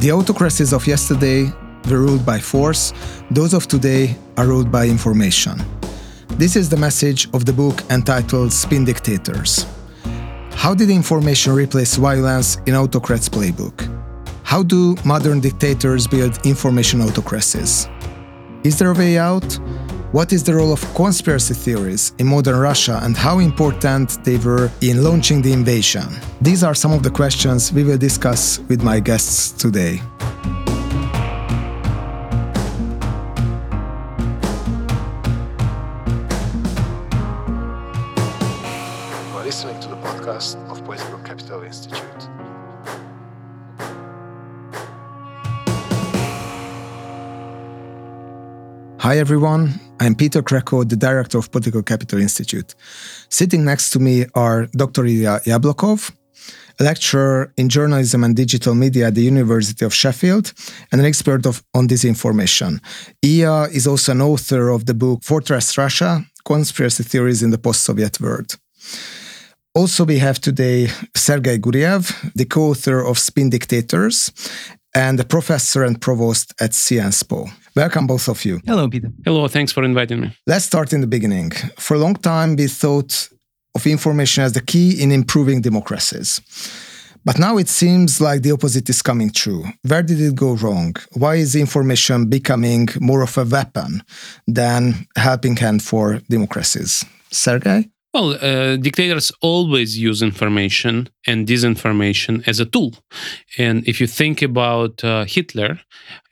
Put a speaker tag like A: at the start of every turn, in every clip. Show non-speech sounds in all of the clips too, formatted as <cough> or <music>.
A: The autocracies of yesterday were ruled by force, those of today are ruled by information. This is the message of the book entitled Spin Dictators. How did information replace violence in autocrats' playbook? How do modern dictators build information autocracies? Is there a way out? What is the role of conspiracy theories in modern Russia and how important they were in launching the invasion? These are some of the questions we will discuss with my guests today. Hi, everyone. I'm Peter Krekó, the director of Political Capital Institute. Sitting next to me are Dr. Ilya Yablokov, a lecturer in journalism and digital media at the University of Sheffield, and an expert of, on disinformation. Ilya is also an author of the book Fortress Russia Conspiracy Theories in the Post Soviet World. Also, we have today Sergei Guriev, the co author of Spin Dictators, and a professor and provost at Sciences Po. Welcome, both of you.
B: Hello, Peter.
C: Hello, thanks for inviting me.
A: Let's start in the beginning. For a long time, we thought of information as the key in improving democracies. But now it seems like the opposite is coming true. Where did it go wrong? Why is information becoming more of a weapon than a helping hand for democracies? Sergei?
C: Well, uh, dictators always use information and disinformation as a tool. And if you think about uh, Hitler,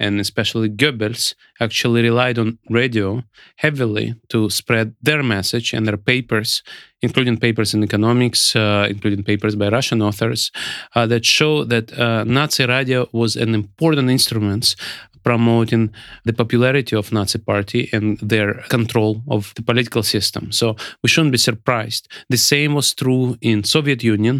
C: and especially Goebbels, actually relied on radio heavily to spread their message and their papers, including papers in economics, uh, including papers by Russian authors, uh, that show that uh, Nazi radio was an important instrument promoting the popularity of Nazi party and their control of the political system. So we shouldn't be surprised. The same was true in Soviet Union,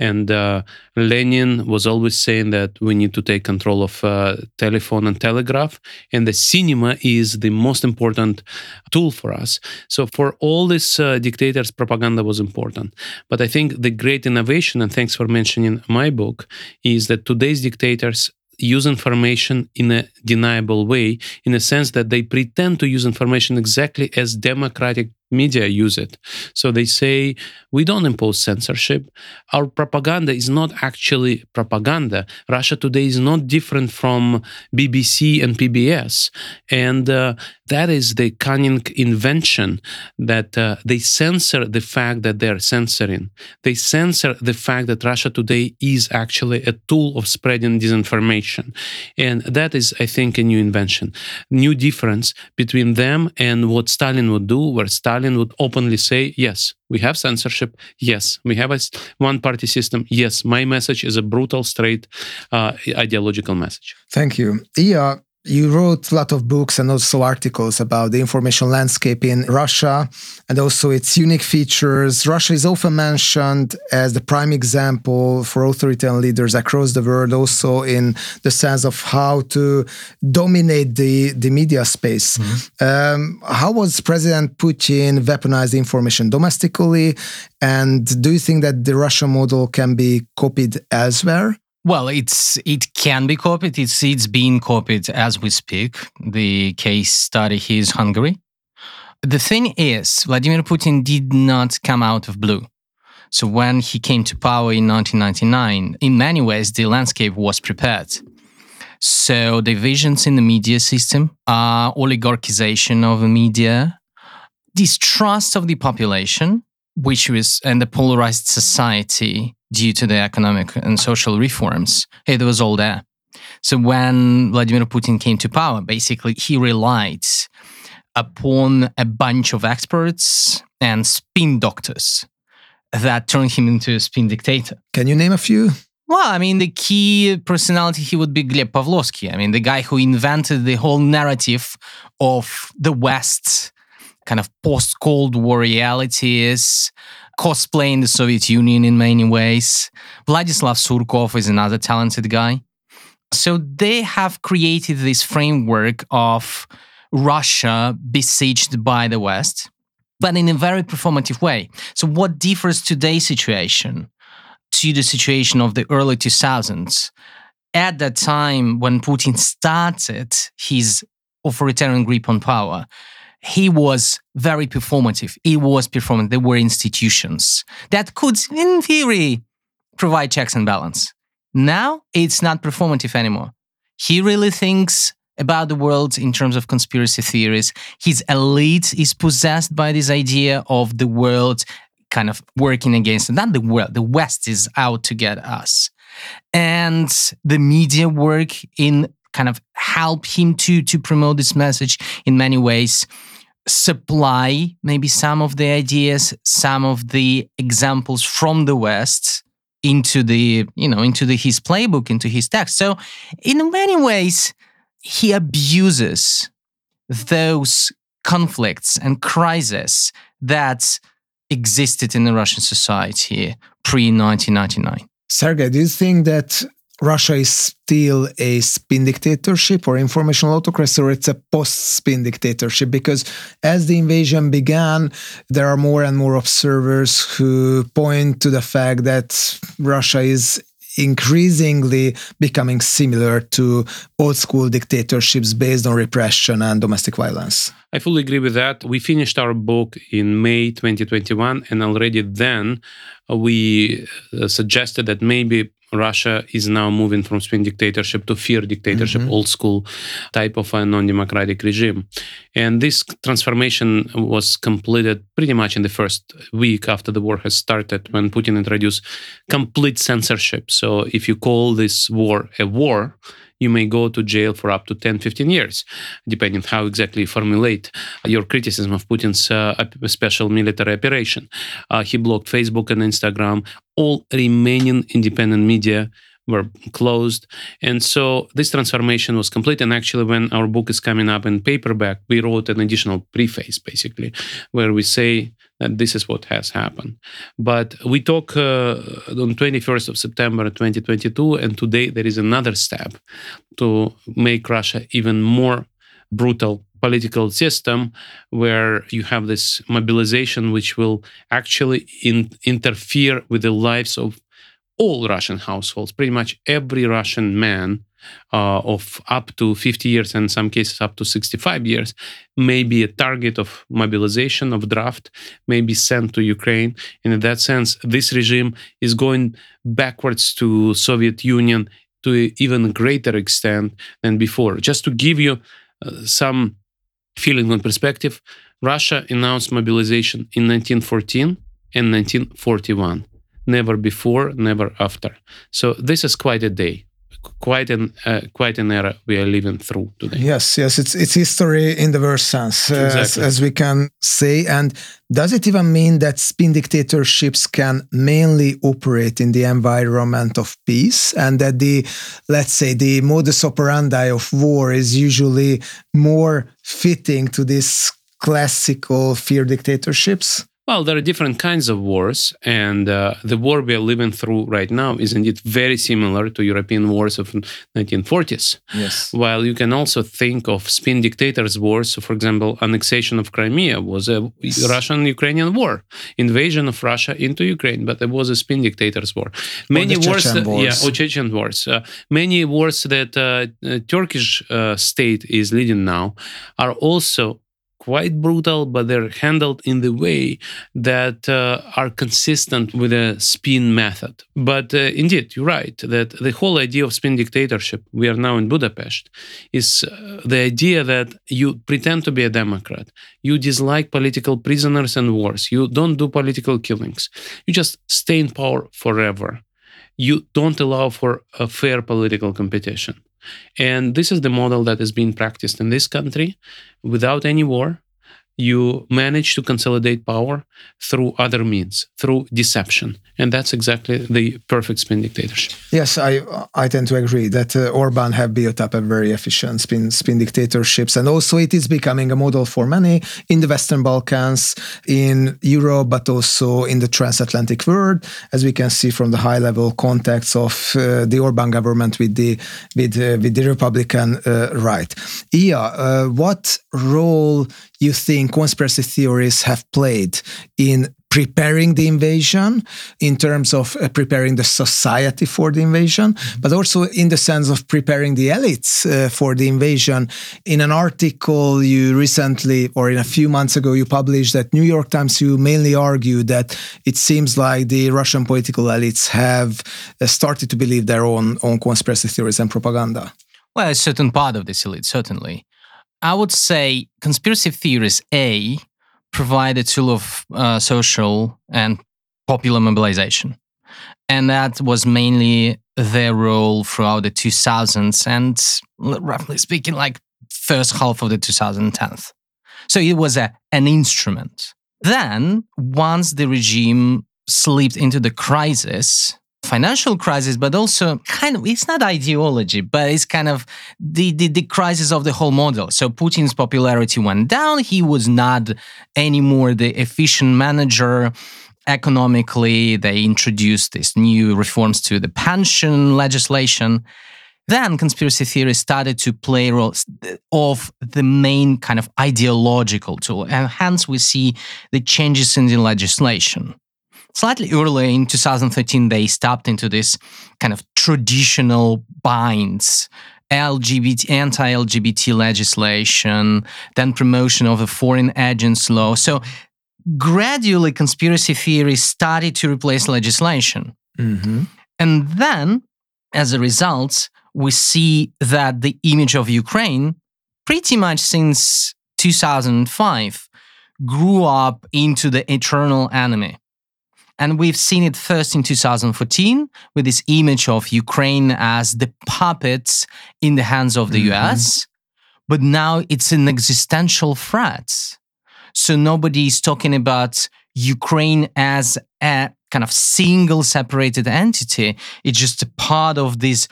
C: and uh, Lenin was always saying that we need to take control of uh, telephone and telegraph, and the cinema is the most important tool for us. So for all these uh, dictators, propaganda was important. But I think the great innovation, and thanks for mentioning my book, is that today's dictators use information in a deniable way in a sense that they pretend to use information exactly as democratic media use it. So they say, we don't impose censorship. Our propaganda is not actually propaganda. Russia today is not different from BBC and PBS. And uh, that is the cunning invention that uh, they censor the fact that they're censoring. They censor the fact that Russia today is actually a tool of spreading disinformation. And that is, I think, a new invention, new difference between them and what Stalin would do, where Stalin Stalin would openly say, yes, we have censorship. Yes, we have a one party system. Yes, my message is a brutal, straight uh, ideological message.
A: Thank you. Ilya, you wrote a lot of books and also articles about the information landscape in Russia and also its unique features. Russia is often mentioned as the prime example for authoritarian leaders across the world, also in the sense of how to dominate the, the media space. Mm-hmm. Um, how was President Putin weaponized information domestically? And do you think that the Russian model can be copied elsewhere?
B: Well, it's it can be copied. It's it's being copied as we speak. The case study here is Hungary. The thing is, Vladimir Putin did not come out of blue. So when he came to power in 1999, in many ways the landscape was prepared. So divisions in the media system, uh, oligarchization of the media, distrust of the population, which was and the polarized society due to the economic and social reforms. It was all there. So when Vladimir Putin came to power, basically he relied upon a bunch of experts and spin doctors that turned him into a spin dictator.
A: Can you name a few?
B: Well, I mean, the key personality he would be Gleb Pavlovsky. I mean, the guy who invented the whole narrative of the West, kind of post Cold War realities, cosplaying the Soviet Union in many ways. Vladislav Surkov is another talented guy. So they have created this framework of Russia besieged by the West, but in a very performative way. So, what differs today's situation to the situation of the early 2000s at that time when Putin started his authoritarian grip on power, he was very performative. He was performant. There were institutions that could, in theory, provide checks and balance. Now it's not performative anymore. He really thinks about the world in terms of conspiracy theories. His elite is possessed by this idea of the world kind of working against Not the world, the West is out to get us. And the media work in kind of help him to to promote this message in many ways supply maybe some of the ideas some of the examples from the west into the you know into the his playbook into his text. So in many ways he abuses those conflicts and crises that existed in the russian society pre 1999
A: sergey do you think that Russia is still a spin dictatorship or informational autocracy, or it's a post spin dictatorship? Because as the invasion began, there are more and more observers who point to the fact that Russia is increasingly becoming similar to old school dictatorships based on repression and domestic violence.
C: I fully agree with that. We finished our book in May 2021, and already then we uh, suggested that maybe Russia is now moving from spin dictatorship to fear dictatorship, mm-hmm. old school type of a non democratic regime. And this transformation was completed pretty much in the first week after the war has started when Putin introduced complete censorship. So if you call this war a war, you may go to jail for up to 10, 15 years, depending how exactly you formulate your criticism of Putin's uh, special military operation. Uh, he blocked Facebook and Instagram. All remaining independent media were closed. And so this transformation was complete. And actually, when our book is coming up in paperback, we wrote an additional preface, basically, where we say that this is what has happened. But we talk uh, on 21st of September 2022, and today there is another step to make Russia even more brutal political system where you have this mobilization which will actually in, interfere with the lives of all Russian households, pretty much every Russian man uh, of up to 50 years, and in some cases up to 65 years, may be a target of mobilization, of draft, may be sent to Ukraine. And in that sense, this regime is going backwards to Soviet Union to even greater extent than before. Just to give you uh, some feeling on perspective, Russia announced mobilization in 1914 and 1941 never before, never after. So this is quite a day quite an uh, quite an era we are living through today.
A: Yes, yes, it's it's history in the worst sense, uh, exactly. as, as, we can say. And does it even mean that spin dictatorships can mainly operate in the environment of peace, and that the let's say the modus operandi of war is usually more fitting to these classical fear dictatorships?
C: Well, there are different kinds of wars, and uh, the war we are living through right now is indeed very similar to European wars of 1940s.
A: Yes.
C: While you can also think of spin dictators' wars, so for example, annexation of Crimea was a yes. Russian-Ukrainian war, invasion of Russia into Ukraine, but it was a spin dictators' war.
A: Many wars, that, wars,
C: yeah, or Chechen wars. Uh, many wars that uh, uh Turkish uh, state is leading now are also quite brutal, but they're handled in the way that uh, are consistent with a spin method. But uh, indeed, you're right that the whole idea of spin dictatorship, we are now in Budapest, is uh, the idea that you pretend to be a Democrat, you dislike political prisoners and wars, you don't do political killings, you just stay in power forever. You don't allow for a fair political competition. And this is the model that is being practiced in this country without any war. You manage to consolidate power through other means, through deception and that's exactly the perfect spin dictatorship.
A: Yes, I I tend to agree that uh, Orban have built up a very efficient spin spin dictatorships, and also it is becoming a model for many in the Western Balkans, in Europe, but also in the transatlantic world, as we can see from the high level contacts of uh, the Orban government with the with uh, with the Republican uh, right. Ilya, uh, what role you think conspiracy theories have played in preparing the invasion in terms of uh, preparing the society for the invasion, but also in the sense of preparing the elites uh, for the invasion. In an article you recently, or in a few months ago, you published that New York Times, you mainly argue that it seems like the Russian political elites have uh, started to believe their own, own conspiracy theories and propaganda.
B: Well, a certain part of this elite, certainly. I would say conspiracy theories, A, provide a tool of uh, social and popular mobilization. And that was mainly their role throughout the 2000s and roughly speaking, like first half of the 2010s. So it was a, an instrument. Then, once the regime slipped into the crisis, financial crisis, but also kind of, it's not ideology, but it's kind of the, the, the, crisis of the whole model. So Putin's popularity went down. He was not anymore the efficient manager. Economically, they introduced these new reforms to the pension legislation. Then conspiracy theories started to play roles of the main kind of ideological tool. And hence we see the changes in the legislation slightly earlier in 2013, they stepped into this kind of traditional binds. LGBT, anti-LGBT legislation, then promotion of the foreign agents law. So gradually, conspiracy theories started to replace legislation. Mm-hmm. And then, as a result, we see that the image of Ukraine, pretty much since 2005, grew up into the eternal enemy. And we've seen it first in 2014 with this image of Ukraine as the puppets in the hands of the mm-hmm. US. But now it's an existential threat. So nobody is talking about Ukraine as a kind of single separated entity. It's just a part of this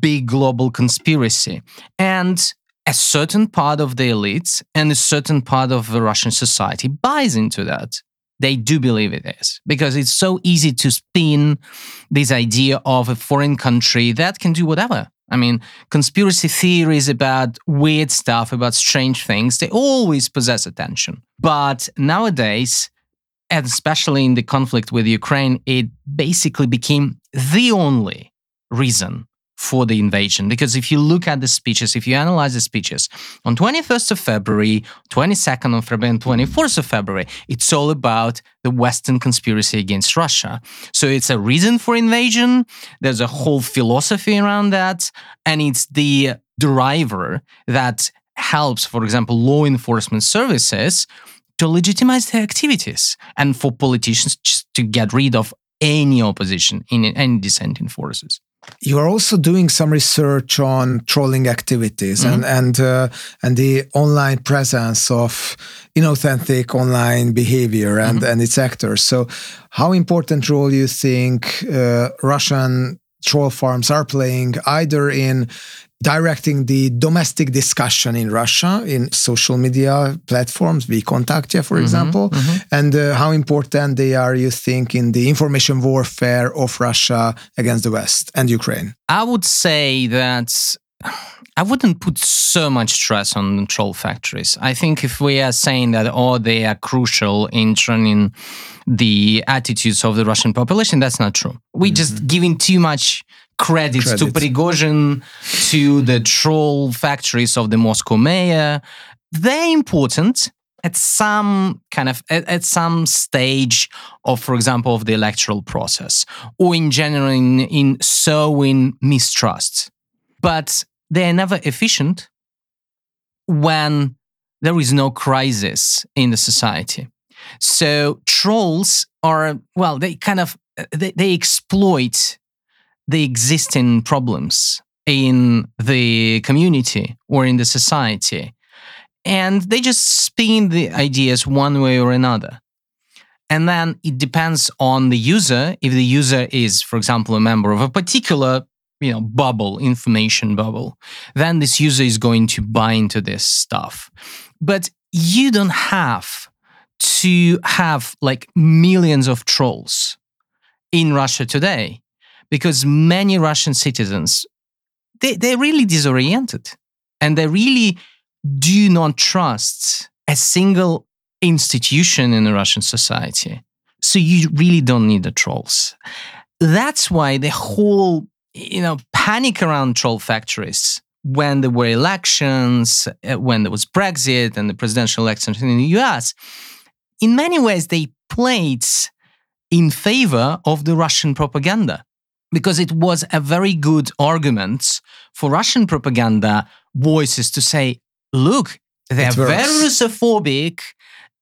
B: big global conspiracy. And a certain part of the elites and a certain part of the Russian society buys into that they do believe it is because it's so easy to spin this idea of a foreign country that can do whatever. I mean, conspiracy theories about weird stuff, about strange things, they always possess attention. But nowadays, and especially in the conflict with Ukraine, it basically became the only reason for the invasion. Because if you look at the speeches, if you analyze the speeches on 21st of February, 22nd of February, and 24th of February, it's all about the Western conspiracy against Russia. So it's a reason for invasion. There's a whole philosophy around that. And it's the driver that helps, for example, law enforcement services to legitimize their activities and for politicians just to get rid of any opposition in any dissenting forces
A: you are also doing some research on trolling activities mm-hmm. and and uh, and the online presence of inauthentic online behavior and mm-hmm. and its actors. So, how important role you think uh, Russian troll farms are playing either in directing the domestic discussion in Russia in social media platforms, VKontakte, for mm-hmm, example, mm-hmm. and uh, how important they are, you think, in the information warfare of Russia against the West and Ukraine?
B: I would say that. I wouldn't put so much stress on troll factories. I think if we are saying that, oh, they are crucial in training the attitudes of the Russian population, that's not true. We're mm-hmm. just giving too much credits, credits. to Prigozhin, to the troll factories of the Moscow mayor. They're important at some kind of at, at, some stage of for example of the electoral process or in general in, in sowing mistrust but they're never efficient when there is no crisis in the society so trolls are well they kind of they, they exploit the existing problems in the community or in the society. And they just spin the ideas one way or another. And then it depends on the user. If the user is, for example, a member of a particular you know bubble information bubble then this user is going to buy into this stuff but you don't have to have like millions of trolls in russia today because many Russian citizens they, they're really disoriented and they really do not trust a single institution in the Russian society. So you really don't need the trolls. That's why the whole, you know, panic around troll factories when there were elections, uh, when there was Brexit and the presidential elections in the US, in many ways they played in favor of the Russian propaganda because it was a very good argument for Russian propaganda voices to say, look, they're very Russophobic.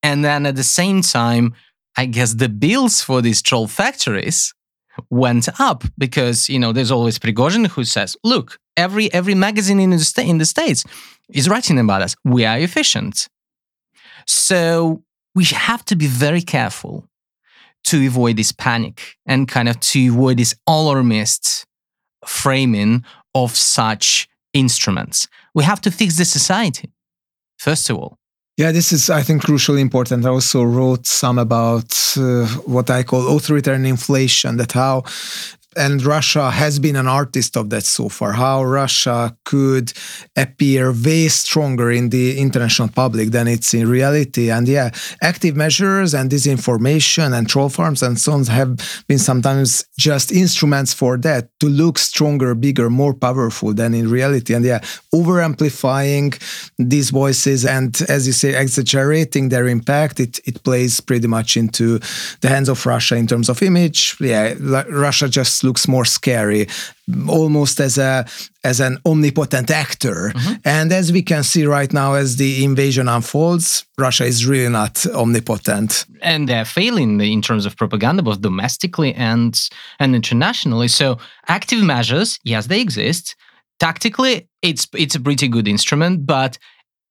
B: And then at the same time, I guess the bills for these troll factories went up because, you know, there's always Prigozhin who says, look, every every magazine in the, sta- in the States is writing about us. We are efficient. So we have to be very careful to avoid this panic and kind of to avoid this alarmist framing of such instruments. We have to fix the society, first of all.
A: Yeah, this is, I think, crucially important. I also wrote some about uh, what I call authoritarian inflation, that how and Russia has been an artist of that so far. How Russia could appear way stronger in the international public than it's in reality. And yeah, active measures and disinformation and troll farms and so on have been sometimes just instruments for that to look stronger, bigger, more powerful than in reality. And yeah, over amplifying these voices and, as you say, exaggerating their impact, it, it plays pretty much into the hands of Russia in terms of image. Yeah, Russia just looks more scary almost as a as an omnipotent actor. Mm-hmm. and as we can see right now as the invasion unfolds russia is really not omnipotent.
B: And they're failing in terms of propaganda both domestically and and internationally. So active measures yes they exist. Tactically it's it's a pretty good instrument but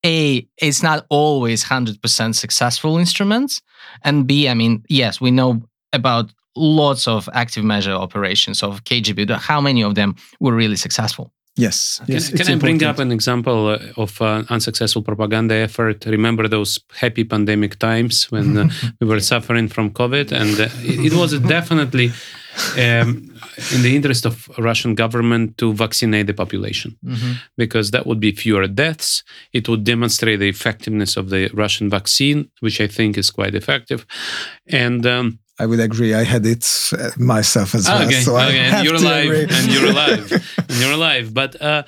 B: a it's not always 100% successful instruments and b i mean yes we know about lots of active measure operations of KGB. How many of them were really successful?
A: Yes.
C: yes can, can I bring up an example uh, of an unsuccessful propaganda effort? Remember those happy pandemic times when uh, <laughs> we were suffering from COVID, and uh, it, it, was definitely um, in the interest of Russian government to vaccinate the population, mm-hmm. because that would be fewer deaths. It would demonstrate the effectiveness of the Russian vaccine, which I think is quite effective, and. Um,
A: I would agree. I had it uh, myself as well.
C: Okay,
A: so
C: okay. and you're alive, and you're alive, and you're alive. But uh,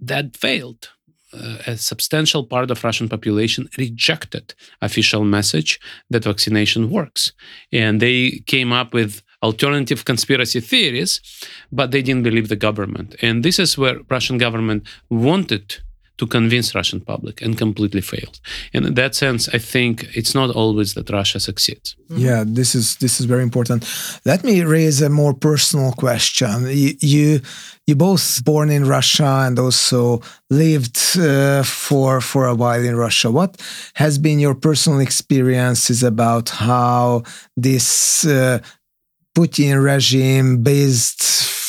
C: that failed. Uh, a substantial part of Russian population rejected official message that vaccination works, and they came up with alternative conspiracy theories, but they didn't believe the government. And this is where Russian government wanted to convince Russian public and completely failed. And in that sense, I think it's not always that Russia succeeds.
A: Mm-hmm. Yeah, this is this is very important. Let me raise a more personal question. You you, you both born in Russia and also lived uh, for for a while in Russia. What has been your personal experiences about how this uh, Putin regime based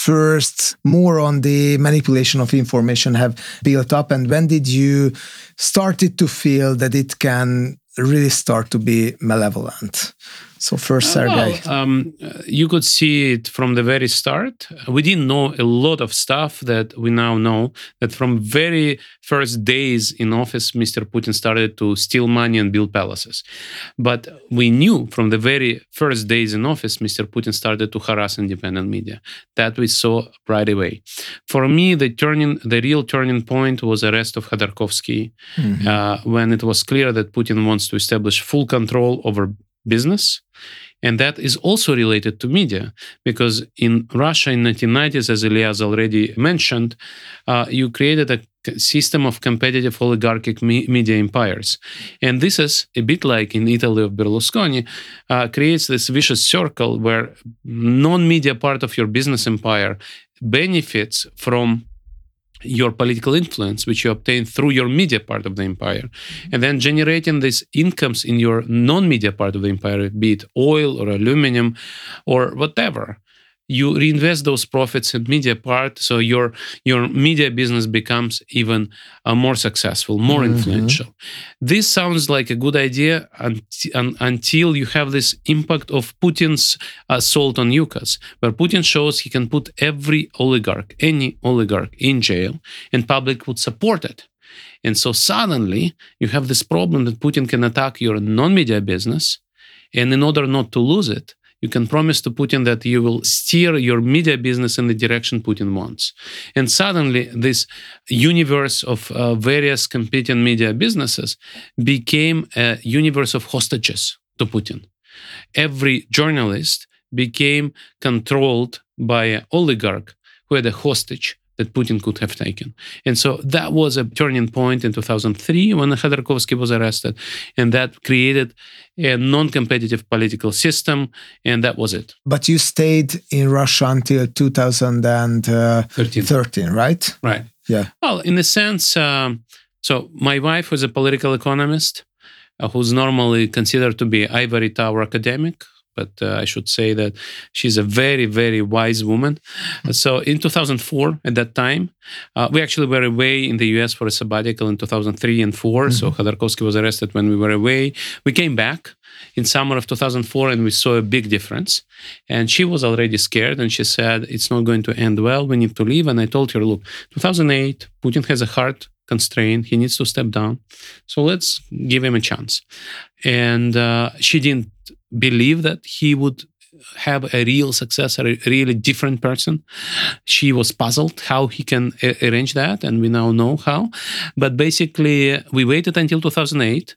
A: first more on the manipulation of information have built up and when did you started to feel that it can really start to be malevolent so first, uh, Sergey.
C: Well, um, you could see it from the very start. We didn't know a lot of stuff that we now know. That from very first days in office, Mr. Putin started to steal money and build palaces. But we knew from the very first days in office, Mr. Putin started to harass independent media. That we saw right away. For me, the turning, the real turning point was arrest of Khodorkovsky, mm-hmm. uh, when it was clear that Putin wants to establish full control over business. And that is also related to media, because in Russia in 1990s, as Elias already mentioned, uh, you created a system of competitive oligarchic me- media empires. And this is a bit like in Italy of Berlusconi, uh, creates this vicious circle where non-media part of your business empire benefits from your political influence, which you obtain through your media part of the empire, and then generating these incomes in your non media part of the empire, be it oil or aluminum or whatever you reinvest those profits in media part so your your media business becomes even uh, more successful more mm-hmm. influential this sounds like a good idea un- un- until you have this impact of putin's assault on Yukos, where putin shows he can put every oligarch any oligarch in jail and public would support it and so suddenly you have this problem that putin can attack your non-media business And in order not to lose it, you can promise to Putin that you will steer your media business in the direction Putin wants. And suddenly, this universe of uh, various competing media businesses became a universe of hostages to Putin. Every journalist became controlled by an oligarch who had a hostage that Putin could have taken. And so that was a turning point in 2003 when Khodorkovsky was arrested. And that created a non competitive political system. And that was it.
A: But you stayed in Russia until 2013, 13, right?
C: Right.
A: Yeah.
C: Well, in a sense, um, so my wife was a political economist uh, who's normally considered to be ivory tower academic but uh, I should say that she's a very, very wise woman. So in 2004, at that time, uh, we actually were away in the US for a sabbatical in 2003 and 4. Mm-hmm. So Khodorkovsky was arrested when we were away. We came back in summer of 2004 and we saw a big difference. And she was already scared and she said, it's not going to end well. We need to leave. And I told her, look, 2008, Putin has a heart constraint. He needs to step down. So let's give him a chance. And uh, she didn't believe that he would have a real successor, a really different person. She was puzzled how he can a- arrange that, and we now know how. But basically, we waited until 2008,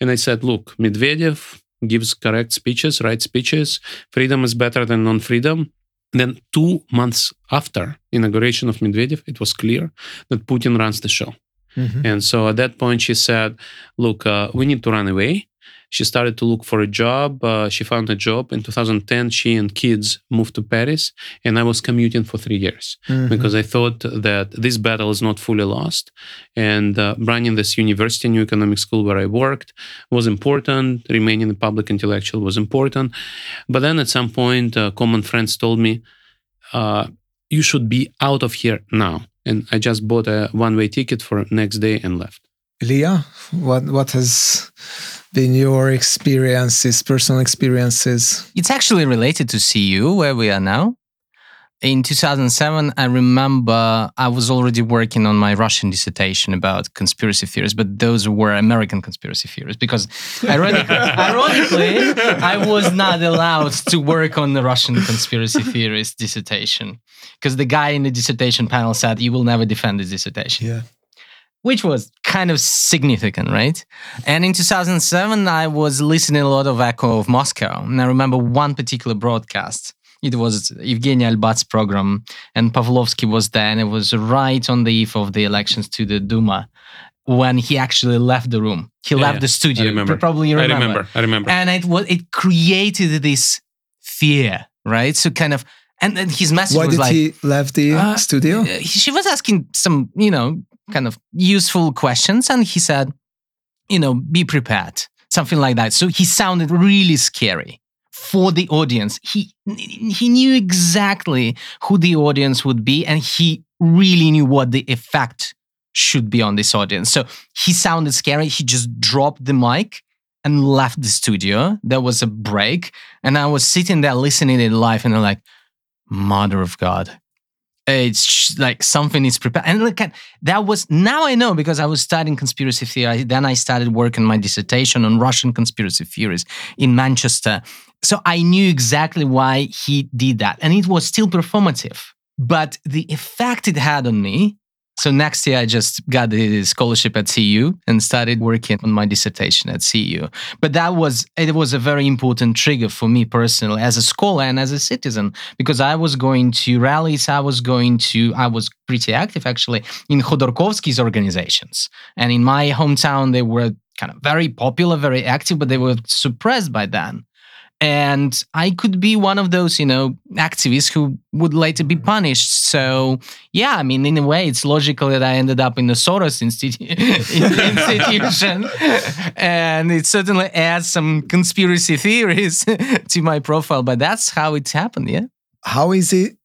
C: and I said, "Look, Medvedev gives correct speeches, right speeches. Freedom is better than non-freedom." Then two months after inauguration of Medvedev, it was clear that Putin runs the show. Mm-hmm. And so at that point, she said, "Look, uh, we need to run away." She started to look for a job. Uh, she found a job in 2010. She and kids moved to Paris, and I was commuting for three years mm-hmm. because I thought that this battle is not fully lost. And uh, running this university, new economic school where I worked, was important. Remaining a public intellectual was important. But then at some point, uh, common friends told me, uh, "You should be out of here now." And I just bought a one-way ticket for next day and left.
A: Ilya, what what has been your experiences, personal experiences?
B: It's actually related to CEU, where we are now. In 2007, I remember I was already working on my Russian dissertation about conspiracy theories, but those were American conspiracy theories because, ironically, <laughs> ironically I was not allowed to work on the Russian conspiracy theories dissertation because the guy in the dissertation panel said, You will never defend this dissertation.
A: Yeah
B: which was kind of significant, right? And in 2007, I was listening a lot of Echo of Moscow. And I remember one particular broadcast. It was Yevgenia Albats' program, and Pavlovsky was there, and it was right on the eve of the elections to the Duma when he actually left the room. He yeah, left yeah. the studio.
C: I remember.
B: Probably you remember.
C: I remember. I remember.
B: And it was it created this fear, right? So kind of and then his message
A: Why
B: was
A: did
B: like,
A: he left the uh, studio?
B: She was asking some, you know, kind of useful questions. And he said, you know, be prepared, something like that. So he sounded really scary for the audience. He he knew exactly who the audience would be, and he really knew what the effect should be on this audience. So he sounded scary. He just dropped the mic and left the studio. There was a break, and I was sitting there listening it live, and I'm like, "Mother of God, it's like something is prepared and look at that was now i know because i was studying conspiracy theory then i started working my dissertation on russian conspiracy theories in manchester. So i knew exactly why he did that and it was still performative. But the effect it had on me so next year, I just got the scholarship at CEU and started working on my dissertation at CEU. But that was it was a very important trigger for me personally as a scholar and as a citizen because I was going to rallies. I was going to I was pretty active actually in Khodorkovsky's organizations, and in my hometown they were kind of very popular, very active, but they were suppressed by then. And I could be one of those, you know, activists who would later be mm-hmm. punished. So, yeah, I mean, in a way, it's logical that I ended up in the Soros institu- <laughs> <laughs> institution. and it certainly adds some conspiracy theories <laughs> to my profile, but that's how it happened, yeah.
A: How is it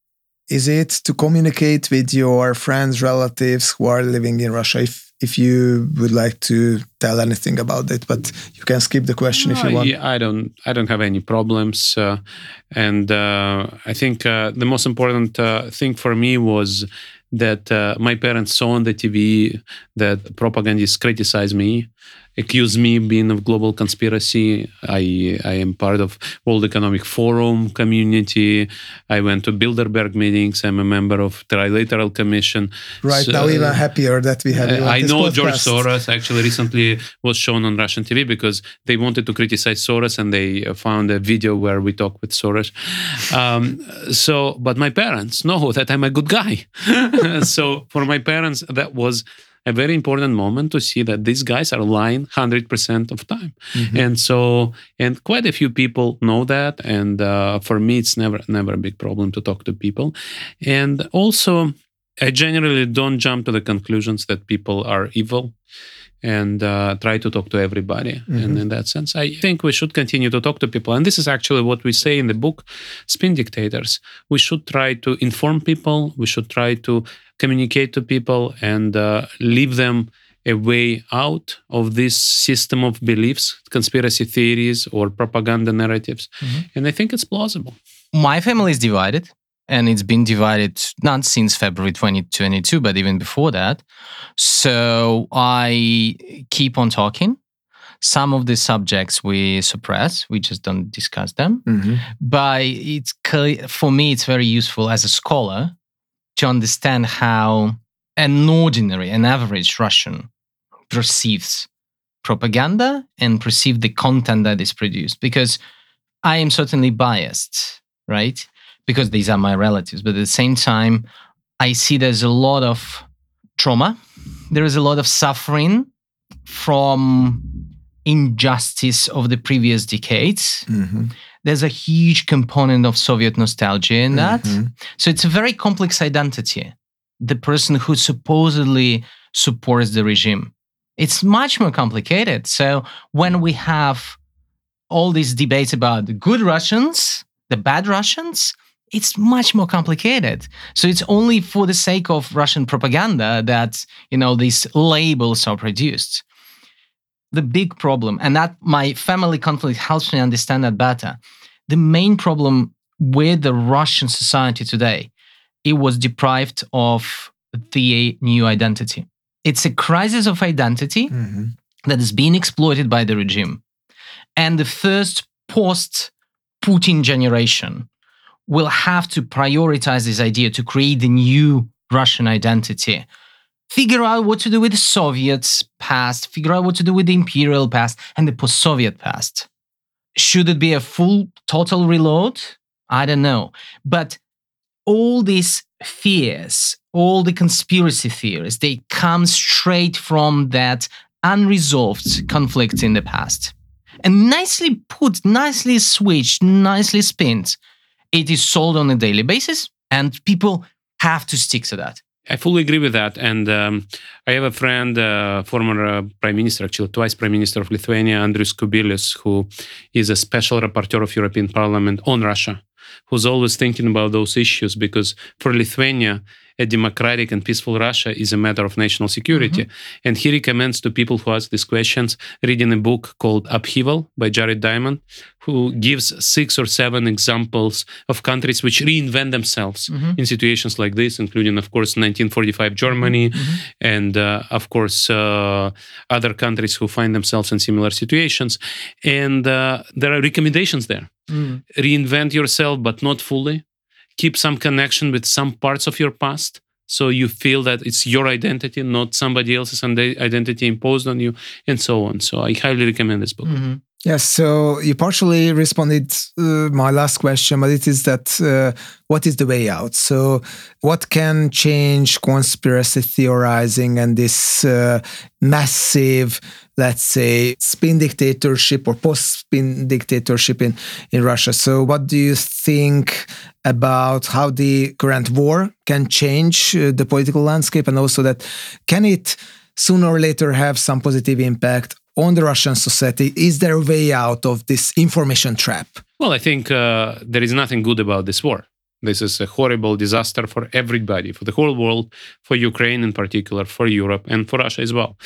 A: is it to communicate with your friends, relatives who are living in Russia? If if you would like to tell anything about it but you can skip the question if you want.
C: yeah, i don't i don't have any problems uh, and uh, i think uh, the most important uh, thing for me was that uh, my parents saw on the TV that propagandists criticize me accuse me being of global conspiracy. I I am part of World Economic Forum community. I went to Bilderberg meetings. I'm a member of Trilateral Commission.
A: Right so, now, even happier that we have.
C: I know podcast. George Soros actually recently was shown on Russian TV because they wanted to criticize Soros and they found a video where we talk with Soros. Um, so, but my parents know that I'm a good guy. <laughs> so for my parents, that was a very important moment to see that these guys are lying 100% of time mm-hmm. and so and quite a few people know that and uh, for me it's never never a big problem to talk to people and also i generally don't jump to the conclusions that people are evil and uh, try to talk to everybody. Mm-hmm. And in that sense, I think we should continue to talk to people. And this is actually what we say in the book, Spin Dictators. We should try to inform people. We should try to communicate to people and uh, leave them a way out of this system of beliefs, conspiracy theories, or propaganda narratives. Mm-hmm. And I think it's plausible.
B: My family is divided, and it's been divided not since February 2022, but even before that. So I keep on talking. Some of the subjects we suppress, we just don't discuss them. Mm-hmm. But it's for me, it's very useful as a scholar to understand how an ordinary, an average Russian perceives propaganda and perceive the content that is produced. Because I am certainly biased, right? Because these are my relatives. But at the same time, I see there's a lot of trauma, there is a lot of suffering from injustice of the previous decades. Mm-hmm there's a huge component of Soviet nostalgia in that. Mm-hmm. So it's a very complex identity. The person who supposedly supports the regime. It's much more complicated. So when we have all these debates about the good Russians, the bad Russians, it's much more complicated. So it's only for the sake of Russian propaganda that, you know, these labels are produced the big problem, and that my family conflict helps me understand that better. The main problem with the Russian society today, it was deprived of the new identity. It's a crisis of identity mm-hmm. that is being exploited by the regime. And the first post Putin generation will have to prioritize this idea to create the new Russian identity figure out what to do with the Soviets past, figure out what to do with the imperial past and the post Soviet past. Should it be a full total reload? I don't know. But all these fears, all the conspiracy theories, they come straight from that unresolved conflict in the past. And nicely put, nicely switched, nicely spinned. It is sold on a daily basis, and people have to stick to that.
C: I fully agree with that. And um, I have a friend, uh, former uh, prime minister, actually twice prime minister of Lithuania, Andrius Kubilius, who is a special rapporteur of European Parliament on Russia, who's always thinking about those issues because for Lithuania, a democratic and peaceful Russia is a matter of national security. Mm-hmm. And he recommends to people who ask these questions reading a book called Upheaval by Jared Diamond, who gives six or seven examples of countries which reinvent themselves mm-hmm. in situations like this, including, of course, 1945 Germany, mm-hmm. and uh, of course, uh, other countries who find themselves in similar situations. And uh, there are recommendations there. Mm. Reinvent yourself, but not fully keep some connection with some parts of your past so you feel that it's your identity not somebody else's identity imposed on you and so on so i highly recommend this book mm-hmm.
A: Yes, so you partially responded uh, my last question, but it is that uh, what is the way out? So, what can change conspiracy theorizing and this uh, massive, let's say, spin dictatorship or post-spin dictatorship in in Russia? So, what do you think about how the current war can change uh, the political landscape, and also that can it sooner or later have some positive impact on the Russian society? Is there a way out of this information trap?
C: Well, I think uh, there is nothing good about this war. This is a horrible disaster for everybody, for the whole world, for Ukraine in particular, for Europe, and for Russia as well.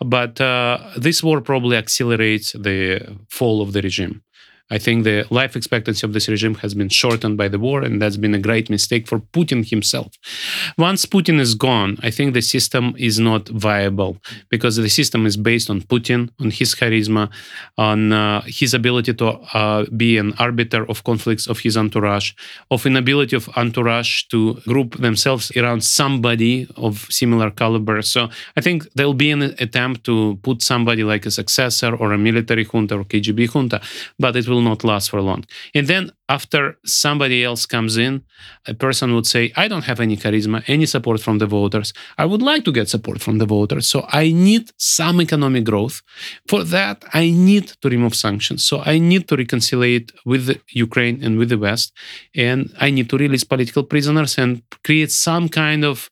C: But uh, this war probably accelerates the fall of the regime. I think the life expectancy of this regime has been shortened by the war, and that's been a great mistake for Putin himself. Once Putin is gone, I think the system is not viable because the system is based on Putin, on his charisma, on uh, his ability to uh, be an arbiter of conflicts of his entourage, of inability of entourage to group themselves around somebody of similar caliber. So I think there'll be an attempt to put somebody like a successor or a military junta or KGB junta, but it will not last for long. And then after somebody else comes in, a person would say, I don't have any charisma, any support from the voters. I would like to get support from the voters. So I need some economic growth. For that, I need to remove sanctions. So I need to reconcile with Ukraine and with the West. And I need to release political prisoners and create some kind of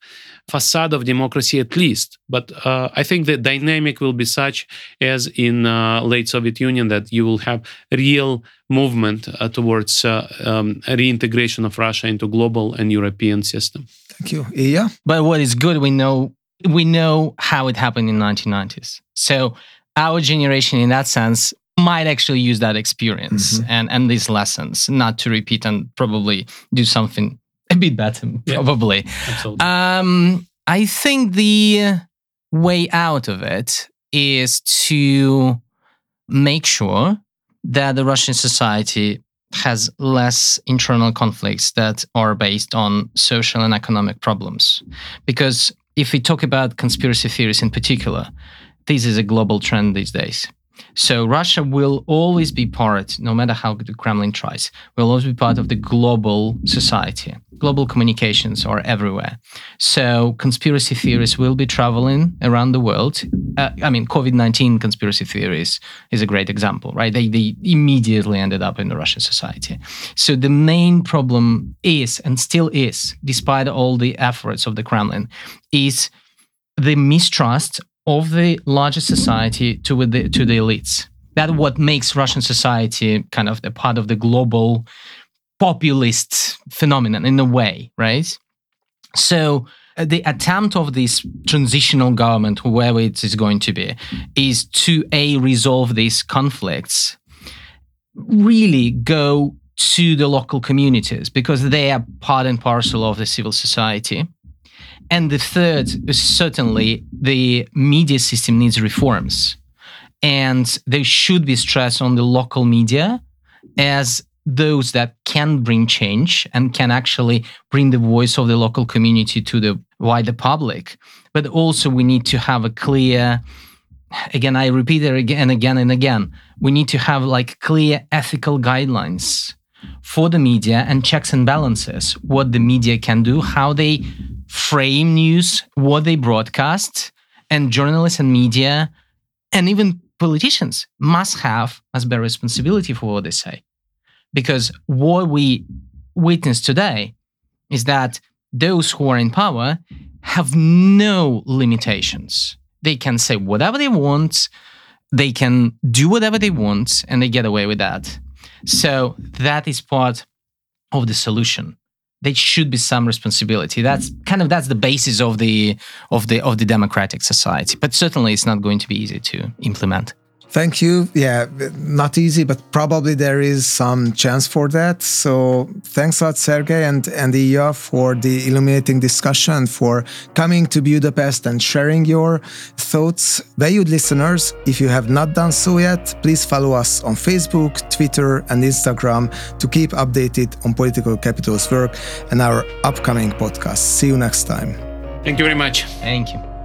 C: facade of democracy at least. But uh, I think the dynamic will be such as in uh, late Soviet Union that you will have real movement uh, towards uh, um, reintegration of Russia into global and European system.
A: Thank you, Ilya.
B: But what is good, we know we know how it happened in 1990s. So our generation, in that sense, might actually use that experience mm-hmm. and and these lessons, not to repeat and probably do something <laughs> a bit better, probably. Yeah, um, I think the way out of it is to make sure that the Russian society has less internal conflicts that are based on social and economic problems. Because if we talk about conspiracy theories in particular, this is a global trend these days. So Russia will always be part, no matter how the Kremlin tries, will always be part of the global society. Global communications are everywhere. So conspiracy theories will be traveling around the world. Uh, I mean, COVID 19 conspiracy theories is a great example, right? They, they immediately ended up in the Russian society. So the main problem is, and still is, despite all the efforts of the Kremlin, is the mistrust of the larger society to the to the elites. That what makes Russian society kind of a part of the global populist phenomenon in a way, right? So uh, the attempt of this transitional government, whoever it is going to be, is to a resolve these conflicts, really go to the local communities because they are part and parcel of the civil society and the third is certainly the media system needs reforms. And there should be stress on the local media as those that can bring change and can actually bring the voice of the local community to the wider public. But also, we need to have a clear, again, I repeat it again and again and again. We need to have like clear ethical guidelines for the media and checks and balances what the media can do, how they frame news, what they broadcast, and journalists and media, and even politicians must have as bear responsibility for what they say. Because what we witness today is that those who are in power have no limitations. They can say whatever they want, they can do whatever they want, and they get away with that. So that is part of the solution there should be some responsibility that's kind of that's the basis of the of the of the democratic society but certainly it's not going to be easy to implement
A: Thank you. Yeah, not easy, but probably there is some chance for that. So thanks a lot, Sergey and, and Ilya for the illuminating discussion, for coming to Budapest and sharing your thoughts. Valued listeners, if you have not done so yet, please follow us on Facebook, Twitter, and Instagram to keep updated on Political Capital's work and our upcoming podcast. See you next time.
C: Thank you very much.
B: Thank you.